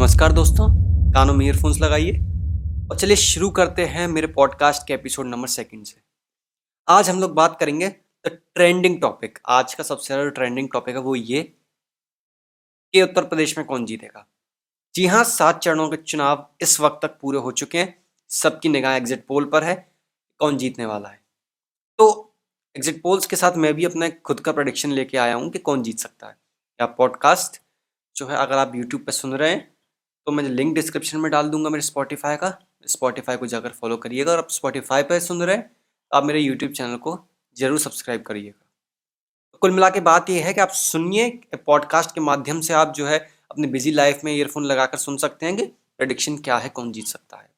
नमस्कार दोस्तों, कानों में ईयरफोन्स लगाइए और चलिए शुरू करते हैं मेरे पॉडकास्ट के एपिसोड नंबर सेकंड से। आज हम लोग बात करेंगे द ट्रेंडिंग टॉपिक आज का सबसे ज़्यादा ट्रेंडिंग टॉपिक है वो ये कि उत्तर प्रदेश में कौन जीतेगा। जी हाँ सात चरणों के चुनाव इस वक्त तक पूरे हो चुके हैं। सबकी निगाह एग्जिट पोल पर है, कौन जीतने वाला है। तो एग्जिट पोल्स के साथ मैं भी अपना खुद का प्रोडिक्शन लेके आया हूँ कि कौन जीत सकता है। या पॉडकास्ट जो है, अगर आप यूट्यूब पर सुन रहे हैं तो मैं लिंक डिस्क्रिप्शन में डाल दूँगा मेरे स्पॉटिफाई का। स्पॉटिफाई को जाकर फॉलो करिएगा और आप स्पॉटिफाई पर सुन रहे हैं तो आप मेरे यूट्यूब चैनल को ज़रूर सब्सक्राइब करिएगा। तो कुल मिला के बात यह है कि आप सुनिए पॉडकास्ट के माध्यम से आप जो है अपने बिज़ी लाइफ में ईयरफोन लगाकर सुन सकते हैं कि प्रडिक्शन क्या है, कौन जीत सकता है।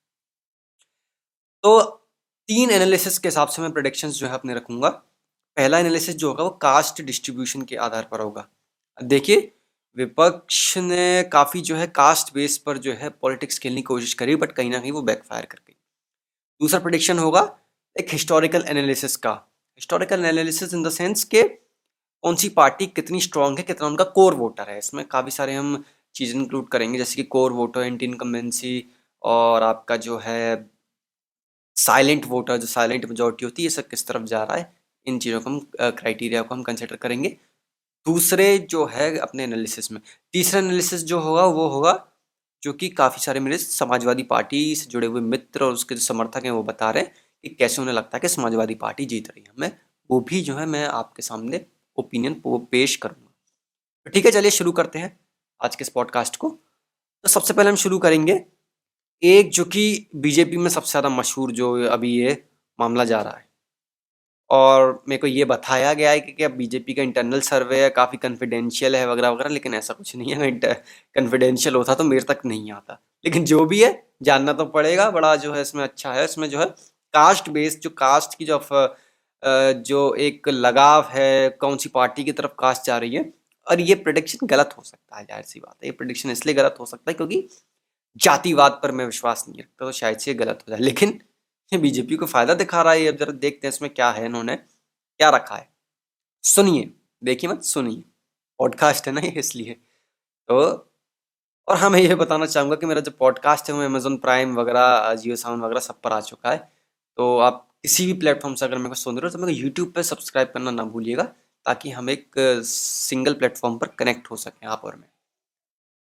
तो तीन एनालिसिस के हिसाब से मैं प्रडिक्शन जो है अपने रखूँगा। पहला एनालिसिस जो होगा वो कास्ट डिस्ट्रीब्यूशन के आधार पर होगा। देखिए विपक्ष ने काफ़ी जो है कास्ट बेस पर जो है पॉलिटिक्स खेलने की कोशिश करी बट कहीं ना कहीं वो बैकफायर कर गई। दूसरा प्रोडिक्शन होगा एक हिस्टोरिकल एनालिसिस का। Historical analysis in the sense के कौन सी पार्टी कितनी स्ट्रांग है, कितना उनका कोर वोटर है। इसमें काफ़ी सारे हम चीज़ इंक्लूड करेंगे, जैसे कि कोर वोटर एंटी इनकम्बेंसी और आपका जो है साइलेंट वोटर जो साइलेंट मेजोरिटी होती है, ये सब किस तरफ़ जा रहा है, इन चीज़ों को हम क्राइटेरिया को हम कंसिडर करेंगे। दूसरे जो है अपने एनालिसिस में। तीसरा एनालिसिस जो होगा, वो होगा जो कि काफ़ी सारे मेरे समाजवादी पार्टी से जुड़े हुए मित्र और उसके जो समर्थक हैं, वो बता रहे हैं कि कैसे उन्हें लगता है कि समाजवादी पार्टी जीत रही है। मैं, वो भी जो है मैं आपके सामने ओपिनियन पेश करूँगा। तो ठीक है, चलिए शुरू करते हैं आज के इस पॉडकास्ट को। तो सबसे पहले हम शुरू करेंगे एक जो कि बीजेपी में सबसे ज़्यादा मशहूर जो अभी ये मामला जा रहा है। और मेरे को ये बताया गया है कि क्या बीजेपी का इंटरनल सर्वे है, काफ़ी कन्फिडेंशियल है वगैरह वगैरह, लेकिन ऐसा कुछ नहीं है। कन्फिडेंशियल होता तो मेरे तक नहीं आता। लेकिन जो भी है, जानना तो पड़ेगा, बड़ा जो है इसमें अच्छा है। इसमें जो है कास्ट बेस्ड जो कास्ट की जो जो एक लगाव है, कौन सी पार्टी की तरफ़ कास्ट जा रही है, और ये प्रडिक्शन गलत हो सकता है, ज़ाहिर सी बात है। ये प्रडिक्शन इसलिए गलत हो सकता है क्योंकि जातिवाद पर मैं विश्वास नहीं रखता तो शायद से गलत हो जाए। लेकिन बीजेपी को फ़ायदा दिखा रहा है अब जरा देखते हैं इसमें क्या है इन्होंने, क्या रखा है। सुनिए, देखिए मत, सुनिए। पॉडकास्ट है ना इसलिए। तो और हाँ मैं ये बताना चाहूँगा कि मेरा जो पॉडकास्ट है वो अमेजोन प्राइम वगैरह जियो साउंड वगैरह सब पर आ चुका है। तो आप किसी भी प्लेटफॉर्म से अगर मेरे को सुन रहे हो तो मेरे को यूट्यूब पर सब्सक्राइब करना ना भूलिएगा, ताकि हम एक सिंगल प्लेटफॉर्म पर कनेक्ट हो सकें आप और मैं।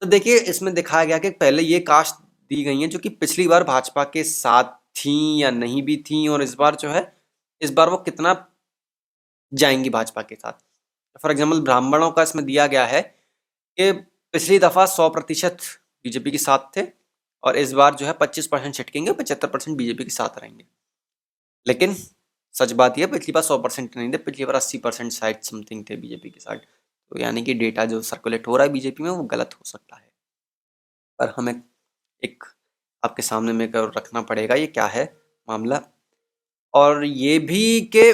तो देखिए, इसमें दिखाया गया कि पहले ये कास्ट दी गई हैं, जो कि पिछली बार भाजपा के साथ थी या नहीं भी थी, और इस बार जो है, इस बार वो कितना जाएँगी भाजपा के साथ? फॉर एग्ज़ाम्पल ब्राह्मणों का इसमें दिया गया है कि पिछली दफ़ा सौ प्रतिशत बीजेपी के साथ थे, और इस बार जो है पच्चीस परसेंट छिटकेंगे, पचहत्तर परसेंट बीजेपी के साथ रहेंगे। लेकिन सच बात यह, पिछली बार सौ परसेंट नहीं थे, पिछली बार अस्सी परसेंट साइड समथिंग थे बीजेपी के साथ। तो यानी कि डेटा जो सर्कुलेट हो रहा है बीजेपी में, वो गलत हो सकता है। पर हमें एक आपके सामने में रखना पड़ेगा, ये क्या है मामला? और ये भी कि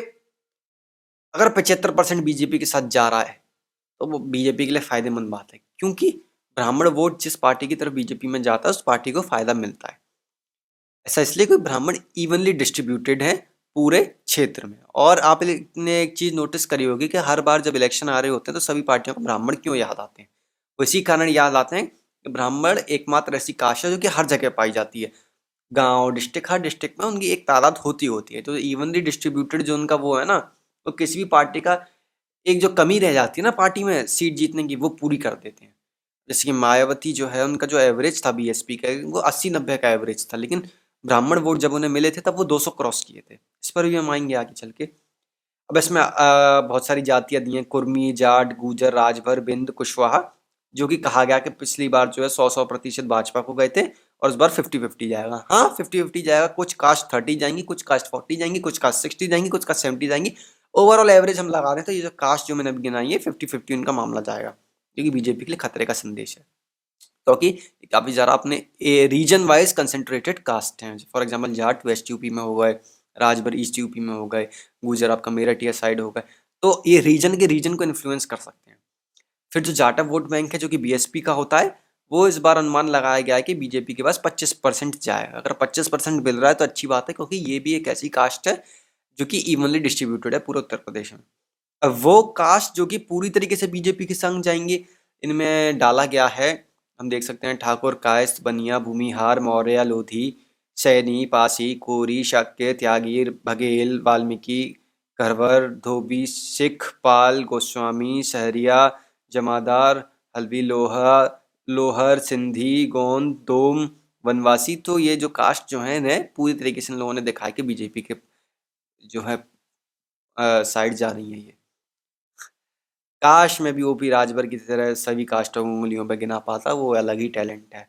अगर पचहत्तर परसेंट बीजेपी के साथ जा रहा है तो वो बीजेपी के लिए फ़ायदेमंद बात है, क्योंकि ब्राह्मण वोट जिस पार्टी की तरफ़ बीजेपी में जाता है, उस पार्टी को फ़ायदा मिलता है। ऐसा इसलिए कोई ब्राह्मण इवनली डिस्ट्रीब्यूटेड है पूरे क्षेत्र में। और आपने एक चीज़ नोटिस करी होगी कि हर बार जब इलेक्शन आ रहे होते हैं तो सभी पार्टियों को ब्राह्मण क्यों याद आते हैं? इसी कारण याद आते हैं ब्राह्मण एकमात्र ऐसी काश है जो कि हर जगह पाई जाती है। गाँव डिस्ट्रिक्ट हर डिस्ट्रिक्ट में उनकी एक तादाद होती होती है। तो इवनली डिस्ट्रीब्यूटेड जो उनका वो है ना, वो तो किसी भी पार्टी का एक जो कमी रह जाती है ना पार्टी में सीट जीतने की, वो पूरी कर देते हैं। जैसे कि मायावती जो है, उनका जो एवरेज था बीएसपी का, वो अस्सी नब्बे का एवरेज था। लेकिन ब्राह्मण वोट जब उन्हें मिले थे, तब वो 200 क्रॉस किए थे। इस पर भी हम आएँगे आगे चल के। अब इसमें बहुत सारी जातियाँ दी हैं। कुर्मी, जाट, गुजर, राजभर, बिंद, कुशवाहा। जो कि कहा गया कि पिछली बार जो है सौ सौ प्रतिशत भाजपा को गए थे और इस बार फिफ्टी फिफ्टी जाएगा। हाँ फिफ्टी फिफ्टी जाएगा, कुछ कास्ट थर्टी जाएँगी, कुछ कास्ट फोर्टी जाएँगी, कुछ कास्ट सिक्सटी जाएँगी, कुछ कास्ट सेवेंटी जाएँगी। ओवरऑल एवरेज हम लगा रहे हैं तो ये जो कास्ट जो मैंने अभी गिनाई है फिफ्टी फिफ्टी उनका मामला जाएगा, क्योंकि बीजेपी के लिए खतरे का संदेश है। क्योंकि तो काफ़ी ज़्यादा अपने रीजन वाइज कंसेंट्रेटेड कास्ट हैं। For example Jat west UP में हो गए, राजभर ईस्ट यूपी में हो गए गुजर आपका मेरठ या साइड हो गए तो ये रीजन के रीजन को इन्फ्लुएंस कर सकते हैं। फिर जो जाटा वोट बैंक है, जो कि बीएसपी का होता है, वो इस बार अनुमान लगाया गया है कि बीजेपी के पास 25 परसेंट जाएगा। अगर 25 परसेंट मिल रहा है तो अच्छी बात है, क्योंकि ये भी एक ऐसी कास्ट है, जो कि इवनली डिस्ट्रीब्यूटेड है पूरे उत्तर प्रदेश में। अब वो कास्ट जो कि पूरी तरीके से बीजेपी के संग जाएँगे, इनमें डाला गया है, हम देख सकते हैं, ठाकुर, कायस्थ, बनिया, भूमिहार, मौर्य, लोधी, सैनी, पासी, कोरी, शाक्य, त्यागीर बघेल वाल्मीकि करवर धोबी, सिख, पाल, गोस्वामी, सहरिया जमादार, हल्वी लोहा, लोहर, सिंधी, गोंद दोम वनवासी तो ये जो कास्ट जो है ना पूरी तरीके से लोगों ने दिखाया कि बीजेपी के जो है साइड जा रही है ये। काश में भी ओपी राजभर की तरह सभी कास्टों को उंगलियों पर गिना पाता, वो अलग ही टैलेंट है।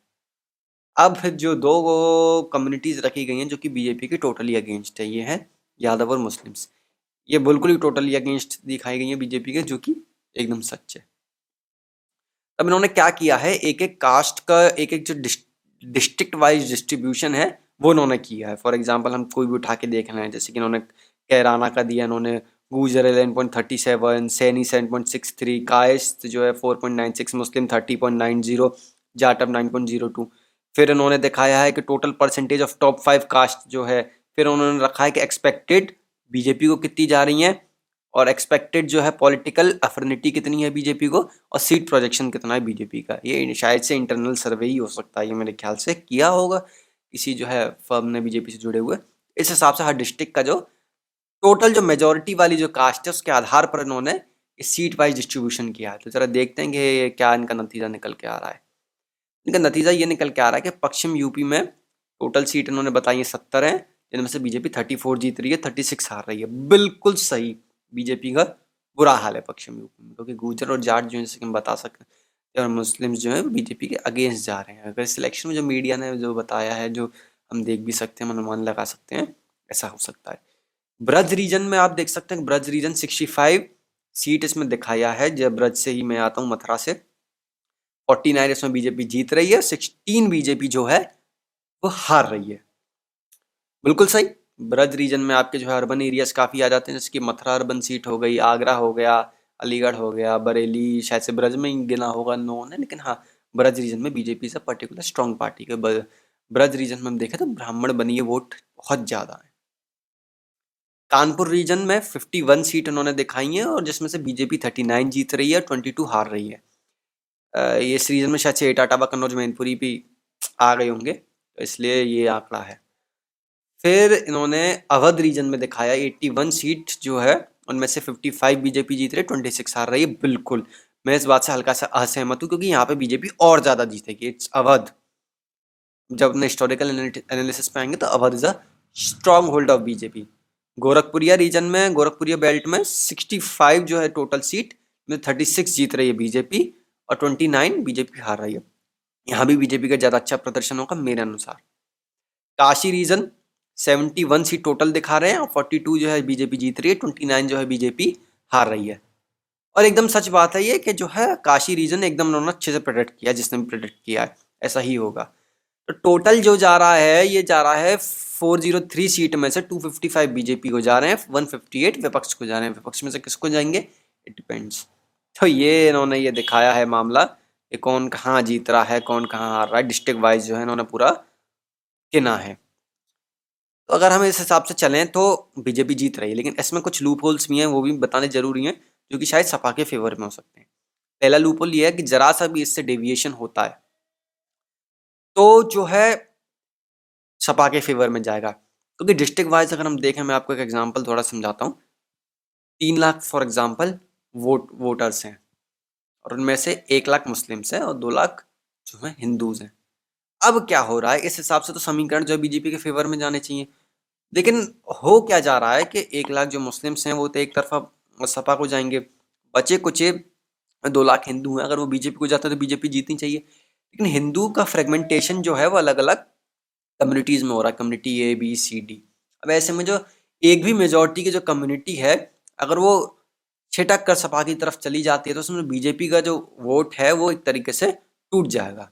अब जो दो कम्युनिटीज़ रखी गई हैं, जो कि बीजेपी के टोटली अगेंस्ट है, ये हैं यादव और मुस्लिम्स। ये बिल्कुल ही टोटली अगेंस्ट दिखाई गई हैं बीजेपी के, जो कि एकदम सच है। अब इन्होंने क्या किया है? एक एक कास्ट का एक एक जो डिस्ट्रिक्ट वाइज डिस्ट्रीब्यूशन है, वो इन्होंने किया है। फॉर एग्ज़ाम्पल हम कोई भी उठा के देख रहे हैं, जैसे कि इन्होंने कैराना का दिया, इन्होंने Gujjar eleven point thirty seven Saini seven point six three Kayasth जो है four point nine six Muslim thirty point nine zero Jatav nine point zero two फिर इन्होंने दिखाया है कि total percentage of top five caste जो है, फिर उन्होंने रखा है कि एक्सपेक्टेड बीजेपी को कितनी जा रही हैं? और एक्सपेक्टेड जो है पॉलिटिकल अफर्निटी कितनी है बीजेपी को और सीट प्रोजेक्शन कितना है बीजेपी का। ये शायद से इंटरनल सर्वे ही हो सकता है, ये मेरे ख्याल से किया होगा। किसी जो है फर्म ने बीजेपी से जुड़े हुए। इस हिसाब से हर डिस्ट्रिक्ट का जो टोटल जो मेजोरिटी वाली जो कास्ट है, उसके आधार पर इन्होंने सीट वाइज डिस्ट्रीब्यूशन किया है। तो ज़रा देखते हैं कि क्या इनका नतीजा निकल के आ रहा है। इनका नतीजा ये निकल के आ रहा है कि पश्चिम यूपी में टोटल सीट इन्होंने बताई है सत्तर हैं, जिनमें से बीजेपी थर्टी फोर जीत रही है थर्टी सिक्स हार रही है। बिल्कुल सही। बीजेपी का बुरा हाल है पश्चिम यूपी में। क्योंकि गुजर और जाट जो है जैसे कि हम बता सकते हैं। और मुस्लिम्स जो है बीजेपी के अगेंस्ट जा रहे हैं। अगर सिलेक्शन में जो मीडिया ने जो बताया है, जो हम देख भी सकते हैं अनुमान लगा सकते हैं, ऐसा हो सकता है। ब्रज रीजन में आप देख सकते हैं, ब्रज रीजन 65 सीट इसमें दिखाया है। जब ब्रज से ही मैं आता हूँ, मथुरा से। 49 इसमें बीजेपी जीत रही है। 16 बीजेपी जो है, वो हार रही है। बिल्कुल सही। ब्रज रीजन में आपके जो है अर्बन एरियाज़ काफ़ी आ जाते हैं, जैसे कि मथुरा अर्बन सीट हो गई, आगरा हो गया, अलीगढ़ हो गया, बरेली, शायद से ब्रज में ही गिना होगा नो ने लेकिन हाँ ब्रज रीजन में बीजेपी से पर्टिकुलर स्ट्रॉन्ग पार्टी के ब्रज रीजन में हम देखें तो ब्राह्मण बनी वोट बहुत ज़्यादा है। कानपुर रीजन में 51 सीट उन्होंने दिखाई हैं और जिसमें से बीजेपी 39 जीत रही है 22 हार रही है। इस रीजन में शायद से टाटाबा कन्नौज मैनपुरी भी आ गए होंगे तो इसलिए ये आंकड़ा है। फिर इन्होंने अवध रीजन में दिखाया 81 सीट जो है, उनमें से 55 बीजेपी जीत रही है 26 हार रही है, बिल्कुल। मैं इस बात से हल्का सा असहमत हूँ क्योंकि यहाँ पे बीजेपी और ज़्यादा जीतेगी इट्स अवध। जब अपने हिस्टोरिकल एनालिसिस पे आएँगे तो Awadh is a stronghold of BJP Gorakhpuriya region में, गोरखपुरिया बेल्ट में 65 जो है टोटल सीट में 36 जीत रही है बीजेपी और 29 बीजेपी हार रही है। यहाँ भी बीजेपी का ज़्यादा अच्छा प्रदर्शन होगा मेरे अनुसार। काशी रीजन 71 सीट टोटल दिखा रहे हैं और 42 जो है बीजेपी जीत रही है 29 जो है बीजेपी हार रही है। और एकदम सच बात है ये कि जो है काशी रीजन एकदम उन्होंने अच्छे से प्रोडक्ट किया, जिसने भी प्रोडक्ट किया है, ऐसा ही होगा। तो टोटल जो जा रहा है, ये जा रहा है 403 सीट में से 255 बीजेपी को जा रहे हैं 158 विपक्ष को जा रहे हैं। विपक्ष में से किसको जाएँगे? इट डिपेंड्स तो ये इन्होंने ये दिखाया है मामला कि कौन कहाँ जीत रहा है, कौन कहाँ हार रहा है डिस्ट्रिक्ट वाइज जो है इन्होंने पूरा किना है। तो अगर हम इस हिसाब से चलें तो बीजेपी जीत रही है, लेकिन इसमें कुछ लूप होल्स भी हैं, वो भी बताने ज़रूरी हैं, जो कि शायद सपा के फेवर में हो सकते हैं। पहला लूप होल ये है कि जरा सा भी इससे डेविएशन होता है तो जो है सपा के फेवर में जाएगा। क्योंकि डिस्ट्रिक्ट वाइज अगर हम देखें, मैं आपको एक एग्ज़ाम्पल थोड़ा समझाता हूँ। तीन lakh for example vote voters हैं, और उनमें से एक लाख मुस्लिम्स हैं और दो लाख जो है हिंदूज हैं। अब क्या हो रहा है? इस हिसाब से तो समीकरण जो है बीजेपी के फेवर में जाने चाहिए। लेकिन हो क्या जा रहा है कि एक लाख जो मुस्लिम्स हैं, वो तो एक तरफा सपा को जाएँगे। बचे कुचे दो लाख हिंदू हैं। अगर वो बीजेपी को जाते हैं तो बीजेपी जीतनी चाहिए। लेकिन हिंदू का फ्रेगमेंटेशन जो है, वो अलग अलग कम्युनिटीज़ में हो रहा है। Community A B C D अब ऐसे में जो एक भी मेजोरिटी की जो कम्युनिटी है, अगर वो छिटक कर सपा की तरफ़ चली जाती है तो उसमें बीजेपी का जो वोट है, वो एक तरीके से टूट जाएगा।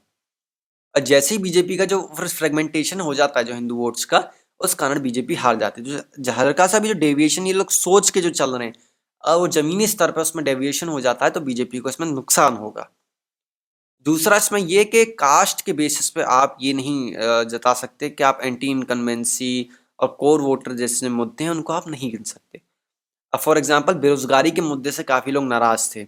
जैसे ही बीजेपी का जो फ्रेगमेंटेशन हो जाता है जो हिंदू वोट्स का, उस कारण बीजेपी हार जाती है। जो हल्का सा भी जो डेविएशन ये लोग सोच के जो चल रहे हैं वो जमीनी स्तर पर उसमें डेविएशन हो जाता है तो बीजेपी को इसमें नुकसान होगा। दूसरा इसमें ये कि कास्ट के बेसिस पे आप ये नहीं जता सकते कि आप एंटी इनकन्वेंसी और कोर वोटर जैसे मुद्दे हैं, उनको आप नहीं गिन सकते। अब फॉर एग्ज़ाम्पल बेरोजगारी के मुद्दे से काफ़ी लोग नाराज़ थे।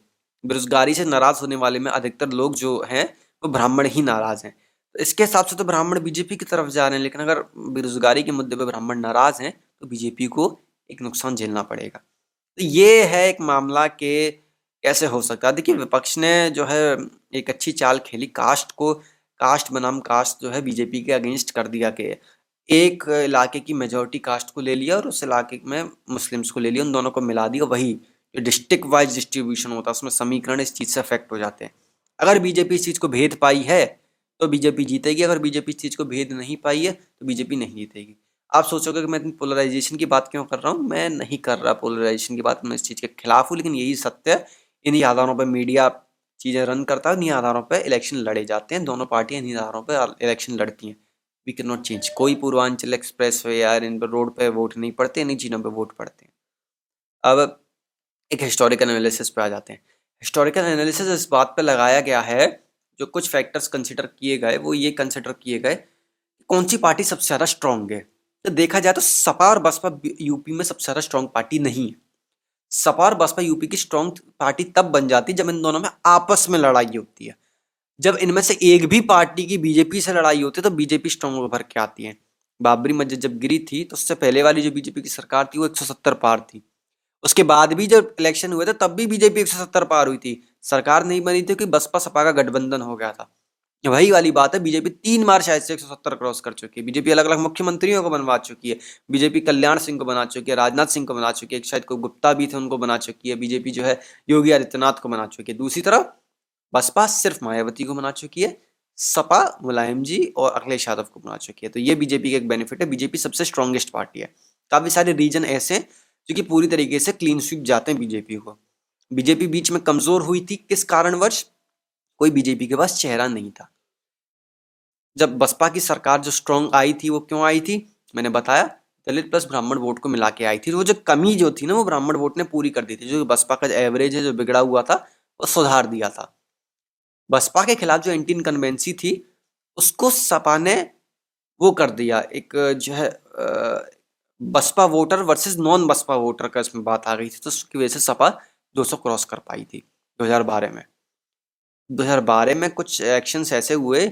बेरोजगारी से नाराज़ होने वाले में अधिकतर लोग जो हैं, वो ब्राह्मण ही नाराज़ हैं। इसके हिसाब से तो ब्राह्मण बीजेपी की तरफ़ जा रहे हैं, लेकिन अगर बेरोजगारी के मुद्दे पर ब्राह्मण नाराज़ हैं तो बीजेपी को एक नुकसान झेलना पड़ेगा। तो ये है एक मामला के कैसे हो सकता है। देखिए, विपक्ष ने जो है, एक अच्छी चाल खेली। कास्ट को, कास्ट बनाम कास्ट जो है, बीजेपी के अगेंस्ट कर दिया कि एक इलाके की मेजोरिटी कास्ट को ले लिया और उस इलाके में मुस्लिम्स को ले लिया, उन दोनों को मिला दिया। वही जो डिस्ट्रिक्ट वाइज डिस्ट्रीब्यूशन होता है, उसमें समीकरण इस चीज़ से अफेक्ट हो जाते हैं। अगर बीजेपी इस चीज़ को भेद पाई है तो बीजेपी जीतेगी। अगर बीजेपी इस चीज़ को भेद नहीं पाई है तो बीजेपी नहीं जीतेगी। आप सोचोगे कि मैं इतनी पोलराइजेशन की बात क्यों कर रहा हूँ? मैं नहीं कर रहा पोलराइजेशन की बात। मैं इस चीज़ के खिलाफ हूँ, लेकिन यही सत्य है। इन्हीं आधारों पर मीडिया चीज़ें रन करता है इन्हीं आधारों पर इलेक्शन लड़े जाते हैं। दोनों पार्टियाँ इन्हीं आधारों पर इलेक्शन लड़ती हैं। वी कैन नॉट चेंज कोई पूर्वांचल एक्सप्रेस वे यार इन पर रोड पर वोट नहीं पड़ते, इन्हीं चीज़ों पर वोट पड़ते हैं। अब एक हिस्टोरिकल एनालिसिस पे आ जाते हैं। हिस्टोरिकल एनालिसिस इस बात पे लगाया गया है जो कुछ फैक्टर्स कंसिडर किए गए, वो ये कंसिडर किए गए कौन सी पार्टी सबसे ज़्यादा स्ट्रांग है। तो देखा जाए तो सपा और बसपा यूपी में सबसे ज़्यादा स्ट्रांग पार्टी नहीं है। सपा और बसपा यूपी की स्ट्रांग पार्टी तब बन जाती है जब इन दोनों में आपस में लड़ाई होती है। जब इनमें से एक भी पार्टी की बीजेपी से लड़ाई होती है तो बीजेपी स्ट्रांग उभर के आती है। बाबरी मस्जिद जब गिरी थी तो उससे पहले वाली जो बीजेपी की सरकार थी, वो 170 पार थी। उसके बाद भी जब इलेक्शन हुए थे, तब भी बीजेपी 170 पार हुई थी। सरकार नहीं बनी थी कि बसपा सपा का गठबंधन हो गया था। वही वाली बात है बीजेपी तीन बार शायद से 170 क्रॉस कर चुकी है। बीजेपी अलग अलग मुख्यमंत्रियों को बनवा चुकी है। बीजेपी कल्याण सिंह को बना चुकी है, राजनाथ सिंह को बना चुकी है शायद कोई गुप्ता भी थे, उनको बना चुकी है। बीजेपी जो है, योगी आदित्यनाथ को बना चुकी है। दूसरी तरफ़, बसपा सिर्फ़ मायावती को बना चुकी है, सपा मुलायम जी और अखिलेश यादव को बना चुकी है। तो ये बीजेपी का एक बेनिफिट है। बीजेपी सबसे स्ट्रॉन्गेस्ट पार्टी है। काफ़ी सारे रीजन ऐसे हैं जो कि पूरी तरीके से क्लीन स्वीप जाते हैं बीजेपी को। बीजेपी बीच में कमज़ोर हुई थी, किस कारणवश? कोई बीजेपी के पास चेहरा नहीं था। जब बसपा की सरकार जो स्ट्रांग आई थी, वो क्यों आई थी? मैंने बताया, दलित प्लस ब्राह्मण वोट को मिला के आई थी। वो जो कमी जो थी ना, वो ब्राह्मण वोट ने पूरी कर दी थी। जो बसपा का एवरेज है, जो बिगड़ा हुआ था, वो सुधार दिया था। बसपा के खिलाफ जो एंटी इनकन्वेंसी थी, उसको सपा ने वो कर दिया। एक जो है Basapa voter versus non Basapa voter का इसमें बात आ गई थी तो उसकी वजह से सपा 200 क्रॉस कर पाई थी 2012 में। 2012 में कुछ एक्शंस ऐसे हुए,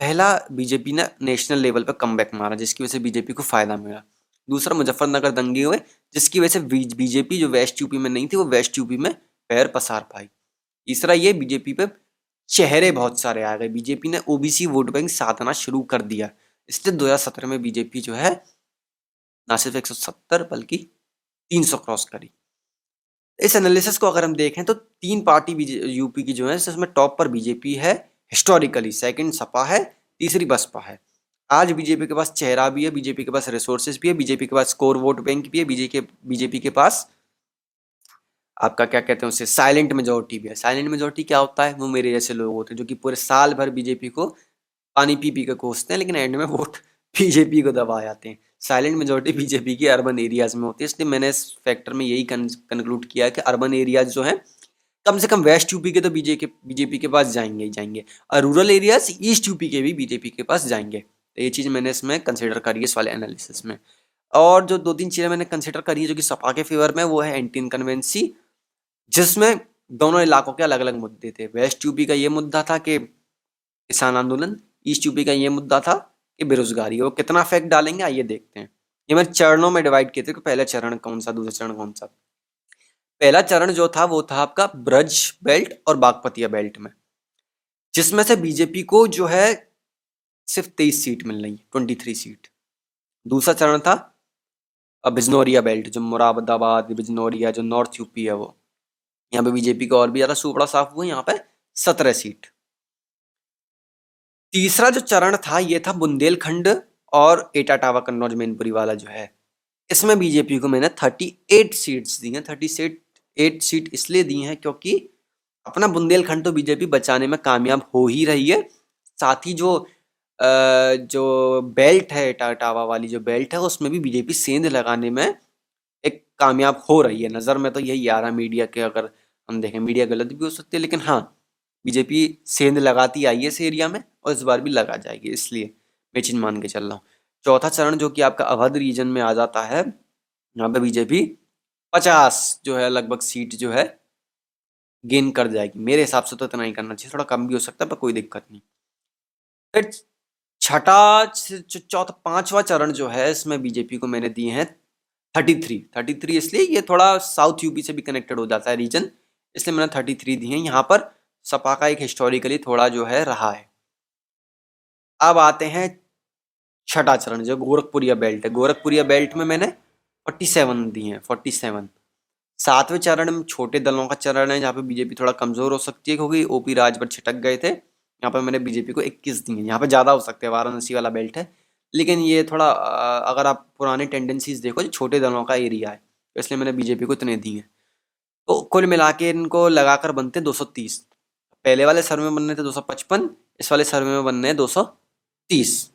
पहला बीजेपी ने नेशनल लेवल पर कम मारा, जिसकी वजह से बीजेपी को फ़ायदा मिला। दूसरा मुजफ्फरनगर दंगे हुए, जिसकी वजह से बीजेपी जो वेस्ट यूपी में नहीं थी, वो वेस्ट यूपी में पैर पसार पाई। तीसरा ये बीजेपी पे चेहरे बहुत सारे आ गए। बीजेपी ने ओबीसी वोट बैंक साधना शुरू कर दिया। इसलिए 2017 में बीजेपी जो है ना सिर्फ़ 170 बल्कि 300 क्रॉस करी। इस एनालिसिस को अगर हम देखें तो तीन पार्टी यूपी की जो है उसमें टॉप पर बीजेपी है हिस्टोरिकली सेकंड सपा है, तीसरी बसपा है। आज बीजेपी के पास चेहरा भी है बीजेपी के पास रिसोर्सेज भी है बीजेपी के पास स्कोर वोट बैंक भी है बीजेपी बीजेपी के पास आपका क्या कहते हैं उसे साइलेंट मेजोरिटी भी है। साइलेंट मेजोरिटी क्या होता है? वो मेरे जैसे लोग होते हैं, जो कि पूरे साल भर बीजेपी को पानी पी पी कर कोसते हैं, लेकिन एंड में वोट बीजेपी को दबा जाते हैं। साइलेंट मेजोरिटी बीजेपी की अर्बन एरियाज़ में होती है, इसलिए मैंने इस फैक्टर में यही कंक्लूड किया है कि अर्बन एरियाज़ जो है, कम से कम वेस्ट यूपी के तो बीजेपी बीजेपी के पास जाएँगे ही जाएँगे, और रूरल एरियाज़ ईस्ट यूपी के भी बीजेपी के पास जाएँगे। तो ये चीज़ मैंने इसमें कंसिडर करी है इस वाले एनालिसिस में। और जो दो तीन चीज़ें मैंने कंसिडर करी है, जो कि सपा के फेवर में, वो है एंटी इनकन्वेंसी जिसमें दोनों इलाकों के अलग अलग मुद्दे थे। वेस्ट यूपी का ये मुद्दा था कि किसान आंदोलन ईस्ट यूपी का ये मुद्दा था कि बेरोजगारी वो कितना इफ़ेक्ट डालेंगे, आइए देखते हैं। ये मैं चरणों में डिवाइड किए थे कि पहला चरण कौन सा, दूसरा चरण कौन सा। पहला चरण जो था, वो था आपका ब्रज बेल्ट और बागपतिया बेल्ट में। जिसमें से बीजेपी को जो है, सिर्फ़ तेईस सीट मिल रही है ट्वेंटी थ्री सीट दूसरा चरण था बिजनौरिया बेल्ट जो मुरादाबाद, बिजनौरिया, जो नॉर्थ यूपी है वो। यहाँ पे बीजेपी का और भी ज़्यादा सुपड़ा साफ़ हुआ, यहाँ पे सत्रह सीट तीसरा जो चरण था, ये था बुंदेलखंड और एटाटावा कन्नौज मैनपुरी वाला जो है। इसमें बीजेपी को मैंने थर्टी एट सीट्स दी हैं। थर्टी सेट एट सीट इसलिए दी हैं क्योंकि अपना बुंदेलखंड तो बीजेपी बचाने में कामयाब हो ही रही है। साथ ही जो जो बेल्ट है टाटावा वाली जो बेल्ट है, उसमें भी बीजेपी सेंध लगाने में एक कामयाब हो रही है। नज़र में तो यही आ रहा मीडिया के, अगर हम देखें, मीडिया गलत भी हो सकती है, लेकिन हाँ बीजेपी सेंध लगाती आई है इस एरिया में। और इस बार भी लगा जाएगी, इसलिए मैं चीज़ मान के चल रहा हूँ। चौथा चरण जो कि आपका अवध रीजन में आ जाता है, यहाँ पे बीजेपी पचास जो है, लगभग सीट जो है गेन कर जाएगी। मेरे हिसाब से तो इतना ही करना चाहिए, थोड़ा कम भी हो सकता है, पर कोई दिक्कत नहीं। फिर छठा चौथा, पांचवा चरण जो है, इसमें बीजेपी को मैंने दिए हैं थर्टी थ्री थर्टी थ्री इसलिए ये थोड़ा साउथ यूपी से भी कनेक्टेड हो जाता है रीजन इसलिए मैंने थर्टी थ्री दिए हैं। यहाँ पर सपा का एक हिस्टोरिकली थोड़ा जो है, रहा है। अब आते हैं छठा चरण, जो गोरखपुरिया बेल्ट है। गोरखपुरिया बेल्ट में मैंने फोर्टी सेवन दिए हैं फोर्टी सेवन सातवें चरण में छोटे दलों का चरण है, जहाँ पे बीजेपी थोड़ा कमज़ोर हो सकती है, क्योंकि ओपी राजभर छिटक गए थे। यहाँ पर मैंने बीजेपी को इक्कीस दी दिए यहाँ पर ज़्यादा हो सकते हैं, वाराणसी वाला बेल्ट है। लेकिन ये थोड़ा अगर आप पुराने टेंडेंसीज देखो, जो छोटे दलों का एरिया है तो इसलिए मैंने बीजेपी को इतने दिए तो कुल मिला के इनको लगाकर बनते हैं दो सौ तीस। पहले वाले सर्वे में बनने थे दो सौ पचपन, इस वाले सर्वे में बनने हैं दो सौ तीस।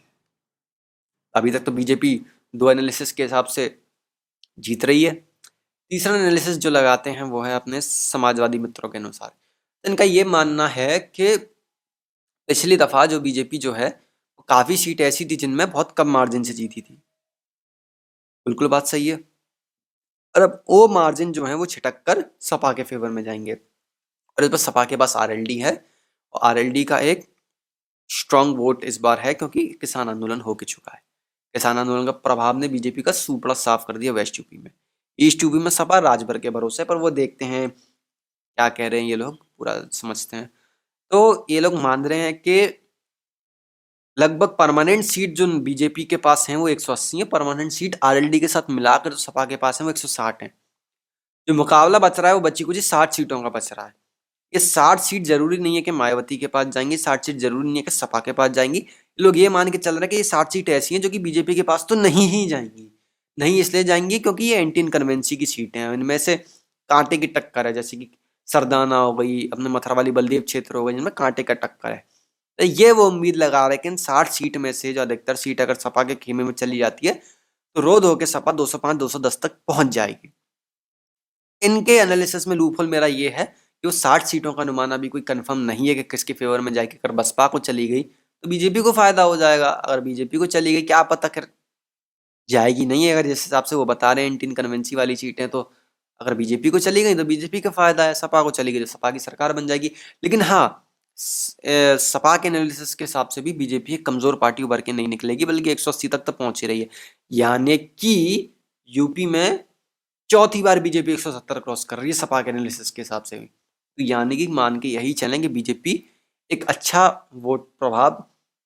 अभी तक तो बीजेपी दो एनालिसिस के हिसाब से जीत रही है। तीसरा एनालिसिस जो लगाते हैं वो है अपने समाजवादी मित्रों के अनुसार। इनका ये मानना है कि पिछली दफ़ा जो बीजेपी जो है काफ़ी सीट ऐसी थी जिनमें बहुत कम मार्जिन से जीती थी। बिल्कुल बात सही है। और अब वो मार्जिन जो है वो छिटक कर सपा के फेवर में जाएँगे। और इस पर सपा के पास आरएलडी है। और आर का एक स्ट्रांग वोट इस बार है क्योंकि किसान आंदोलन हो के चुका है। किसान आंदोलन का प्रभाव ने बीजेपी का सुपड़ा साफ़ कर दिया वेस्ट यूपी में। ईस्ट यूपी में सपा राजभर के भरोसे पर वो देखते हैं, क्या कह रहे हैं ये लोग, पूरा समझते हैं। तो ये लोग मान रहे हैं कि लगभग परमानेंट सीट जो बीजेपी के पास है वो 180 है परमानेंट सीट आरएलडी के साथ मिलाकर जो सपा के पास है वो 160 है। जो मुकाबला बच रहा है वो बच्ची कुछ साठ सीटों का बच रहा है। ये साठ सीट ज़रूरी नहीं है कि मायावती के पास जाएँगी, साठ सीट ज़रूरी नहीं है कि सपा के पास जाएँगी। लोग ये मान के चल रहे हैं कि ये साठ सीट ऐसी हैं जो कि बीजेपी के पास तो नहीं ही जाएँगी। नहीं इसलिए जाएँगी क्योंकि ये एंटी इनकन्वेंसी की सीटें हैं। इनमें से कांटे की टक्कर है, जैसे कि सरदाना हो गई, अपने मथुरा वाली बलदेव क्षेत्र हो गई जिनमें कांटे का टक्कर है। तो ये वो उम्मीद लगा रहे हैं कि इन साठ सीट में से जो अधिकतर सीट अगर सपा के खेमे में चली जाती है तो रोध होकर सपा 205 210 तक पहुँच जाएगी। इनके एनालिसिस में लूपहोल मेरा ये है वो साठ सीटों का अनुमान अभी कोई कंफर्म नहीं है कि किसके फेवर में जाएगी अगर बसपा को चली गई तो बीजेपी को फ़ायदा हो जाएगा। अगर बीजेपी को चली गई, क्या पता कर जाएगी? नहीं है, अगर जिस हिसाब से वो बता रहे हैं इंटीन कन्वेंसी वाली सीटें तो अगर बीजेपी को चली गई तो बीजेपी का फ़ायदा है, सपा को चली गई तो सपा की सरकार बन जाएगी। लेकिन हाँ सपा के एनालिसिस के हिसाब से भी बीजेपी एक कमज़ोर पार्टी उभर के नहीं निकलेगी, बल्कि एक सौ अस्सी तक तो पहुँच रही है। यानी कि यूपी में चौथी बार बीजेपी एक सौ सत्तर क्रॉस कर रही है, सपा के एनालिसिस के हिसाब से भी। तो यानी कि मान के यही चलें कि बीजेपी एक अच्छा वोट प्रभाव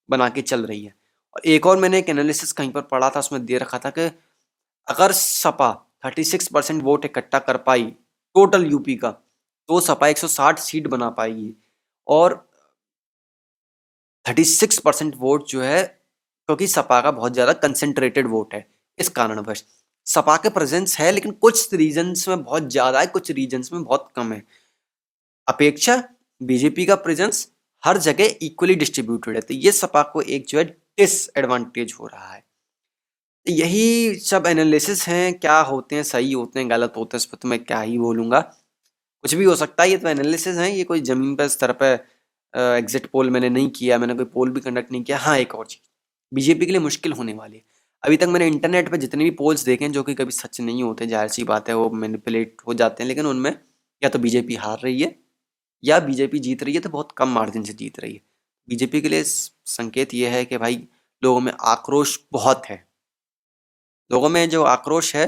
बना के चल रही है। और एक और मैंने एक एनालिसिस कहीं पर पढ़ा था, उसमें दे रखा था कि अगर Sapa thirty six percent vote इकट्ठा कर पाई टोटल यूपी का तो सपा एक सौ साठ सीट बना पाएगी। और थर्टी सिक्स परसेंट वोट जो है, क्योंकि सपा का बहुत ज़्यादा कंसेंट्रेटेड वोट है, इस कारणवश। सपा के प्रेजेंस है, लेकिन कुछ रीजन्स में बहुत ज़्यादा है, कुछ रीजन्स में बहुत कम है। अपेक्षा बीजेपी का प्रेजेंस हर जगह इक्वली डिस्ट्रीब्यूटेड है। तो ये सपा को एक जो है डिसएडवांटेज हो रहा है। यही सब एनालिसिस हैं, क्या होते हैं, सही होते हैं, गलत होते हैं, इस पर तो मैं क्या ही बोलूँगा। कुछ भी हो सकता है, ये तो एनालिसिस हैं, ये कोई ज़मीन पर स्तर पर एग्जिट पोल मैंने नहीं किया, मैंने कोई पोल भी कंडक्ट नहीं किया। हाँ एक और चीज़, बीजेपी के लिए मुश्किल होने वाली है। अभी तक मैंने इंटरनेट पर जितने भी पोल्स देखे हैं, जो कि कभी सच नहीं होते, ज़ाहिर सी बात है, वो मैनिपुलेट हो जाते हैं, लेकिन उनमें या तो बीजेपी हार रही है या बीजेपी जीत रही है तो बहुत कम मार्जिन से जीत रही है। बीजेपी के लिए संकेत ये है कि भाई, लोगों में आक्रोश बहुत है। लोगों में जो आक्रोश है,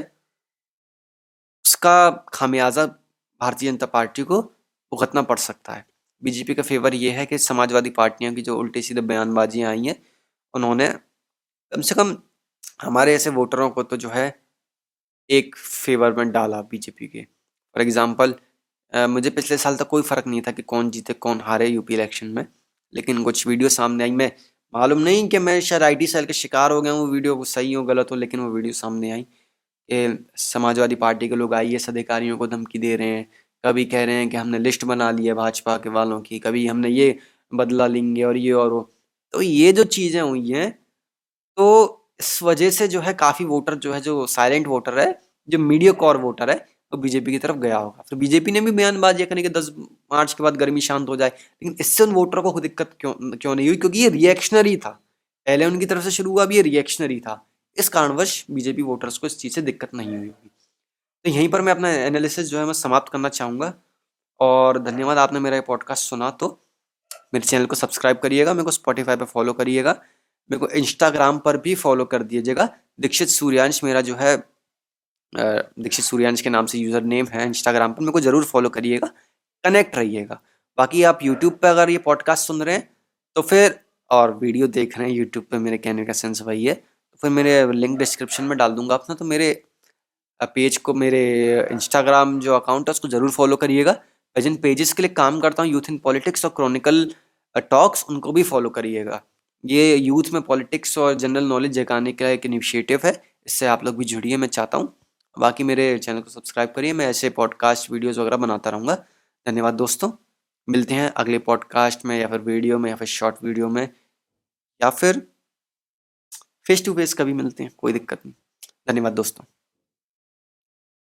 उसका खामियाजा भारतीय जनता पार्टी को भुगतना पड़ सकता है। बीजेपी का फेवर ये है कि समाजवादी पार्टियों की जो उल्टी सीधे बयानबाजियाँ आई हैं, उन्होंने कम से कम हमारे ऐसे वोटरों को तो जो है, एक फेवर में डाला बीजेपी के। फॉर एग्ज़ाम्पल मुझे पिछले साल तक कोई फ़र्क नहीं था कि कौन जीते, कौन हारे यूपी इलेक्शन में, लेकिन कुछ वीडियो सामने आई। मैं मालूम नहीं कि मैं शायद आई सेल के शिकार हो गया हूँ वीडियो सही हो, गलत हो, लेकिन वो वीडियो सामने आई कि समाजवादी पार्टी के लोग आई अधिकारियों को धमकी दे रहे हैं, कभी कह रहे हैं कि हमने लिस्ट बना ली है भाजपा के वालों की, कभी हमने ये बदला लेंगे और ये और वो। तो ये जो चीज़ें हुई हैं तो इस वजह से जो है काफ़ी वोटर जो है, जो साइलेंट वोटर है, जो मीडिया कॉर वोटर है वो बीजेपी की तरफ़ गया होगा। फिर बीजेपी ने भी बयानबाजी करें कि दस मार्च के बाद गर्मी शांत हो जाए, लेकिन इससे उन वोटरों को दिक्कत क्यों क्यों नहीं हुई? क्योंकि ये रिएक्शनरी था। पहले उनकी तरफ़ से शुरू हुआ भी ये रिएक्शनरी था। इस कारणवश बीजेपी वोटर्स को इस चीज़ से दिक्कत नहीं हुई होगी। तो यहीं पर मैं अपना एनालिसिस जो है मैं समाप्त करना चाहूँगा, और धन्यवाद आपने मेरा ये पॉडकास्ट सुना तो। मेरे चैनल को सब्सक्राइब करिएगा, मेरे को स्पॉटीफाई पर फॉलो करिएगा, मेरे को इंस्टाग्राम पर भी फॉलो कर दीजिएगा। दीक्षित सूर्यांश मेरा जो है दीक्षित सूर्यांश के नाम से यूज़र नेम है इंस्टाग्राम पर मेरे को ज़रूर फॉलो करिएगा कनेक्ट रहिएगा। बाकी आप यूट्यूब पर अगर ये पॉडकास्ट सुन रहे हैं तो फिर, और वीडियो देख रहे हैं यूट्यूब पर मेरे कहने का सेंस वही है तो फिर मेरे लिंक डिस्क्रिप्शन में डाल दूँगा अपना तो मेरे पेज को, मेरे इंस्टाग्राम जो अकाउंट है, उसको ज़रूर फॉलो करिएगा। मैं जिन पेजेस के लिए काम करता हूँ यूथ इन पॉलिटिक्स और क्रॉनिकल टॉक्स उनको भी फॉलो करिएगा। ये यूथ में पॉलिटिक्स और जनरल नॉलेज जगाने का एक इनिशिएटिव है, इससे आप लोग भी जुड़िए, मैं चाहता हूँ। बाकी मेरे चैनल को सब्सक्राइब करिए, मैं ऐसे पॉडकास्ट वीडियोस वगैरह बनाता रहूँगा। धन्यवाद दोस्तों। मिलते हैं अगले पॉडकास्ट में या फिर वीडियो में या फिर शॉर्ट वीडियो में, या फिर फेस टू फेस कभी मिलते हैं, कोई दिक्कत नहीं। धन्यवाद दोस्तों।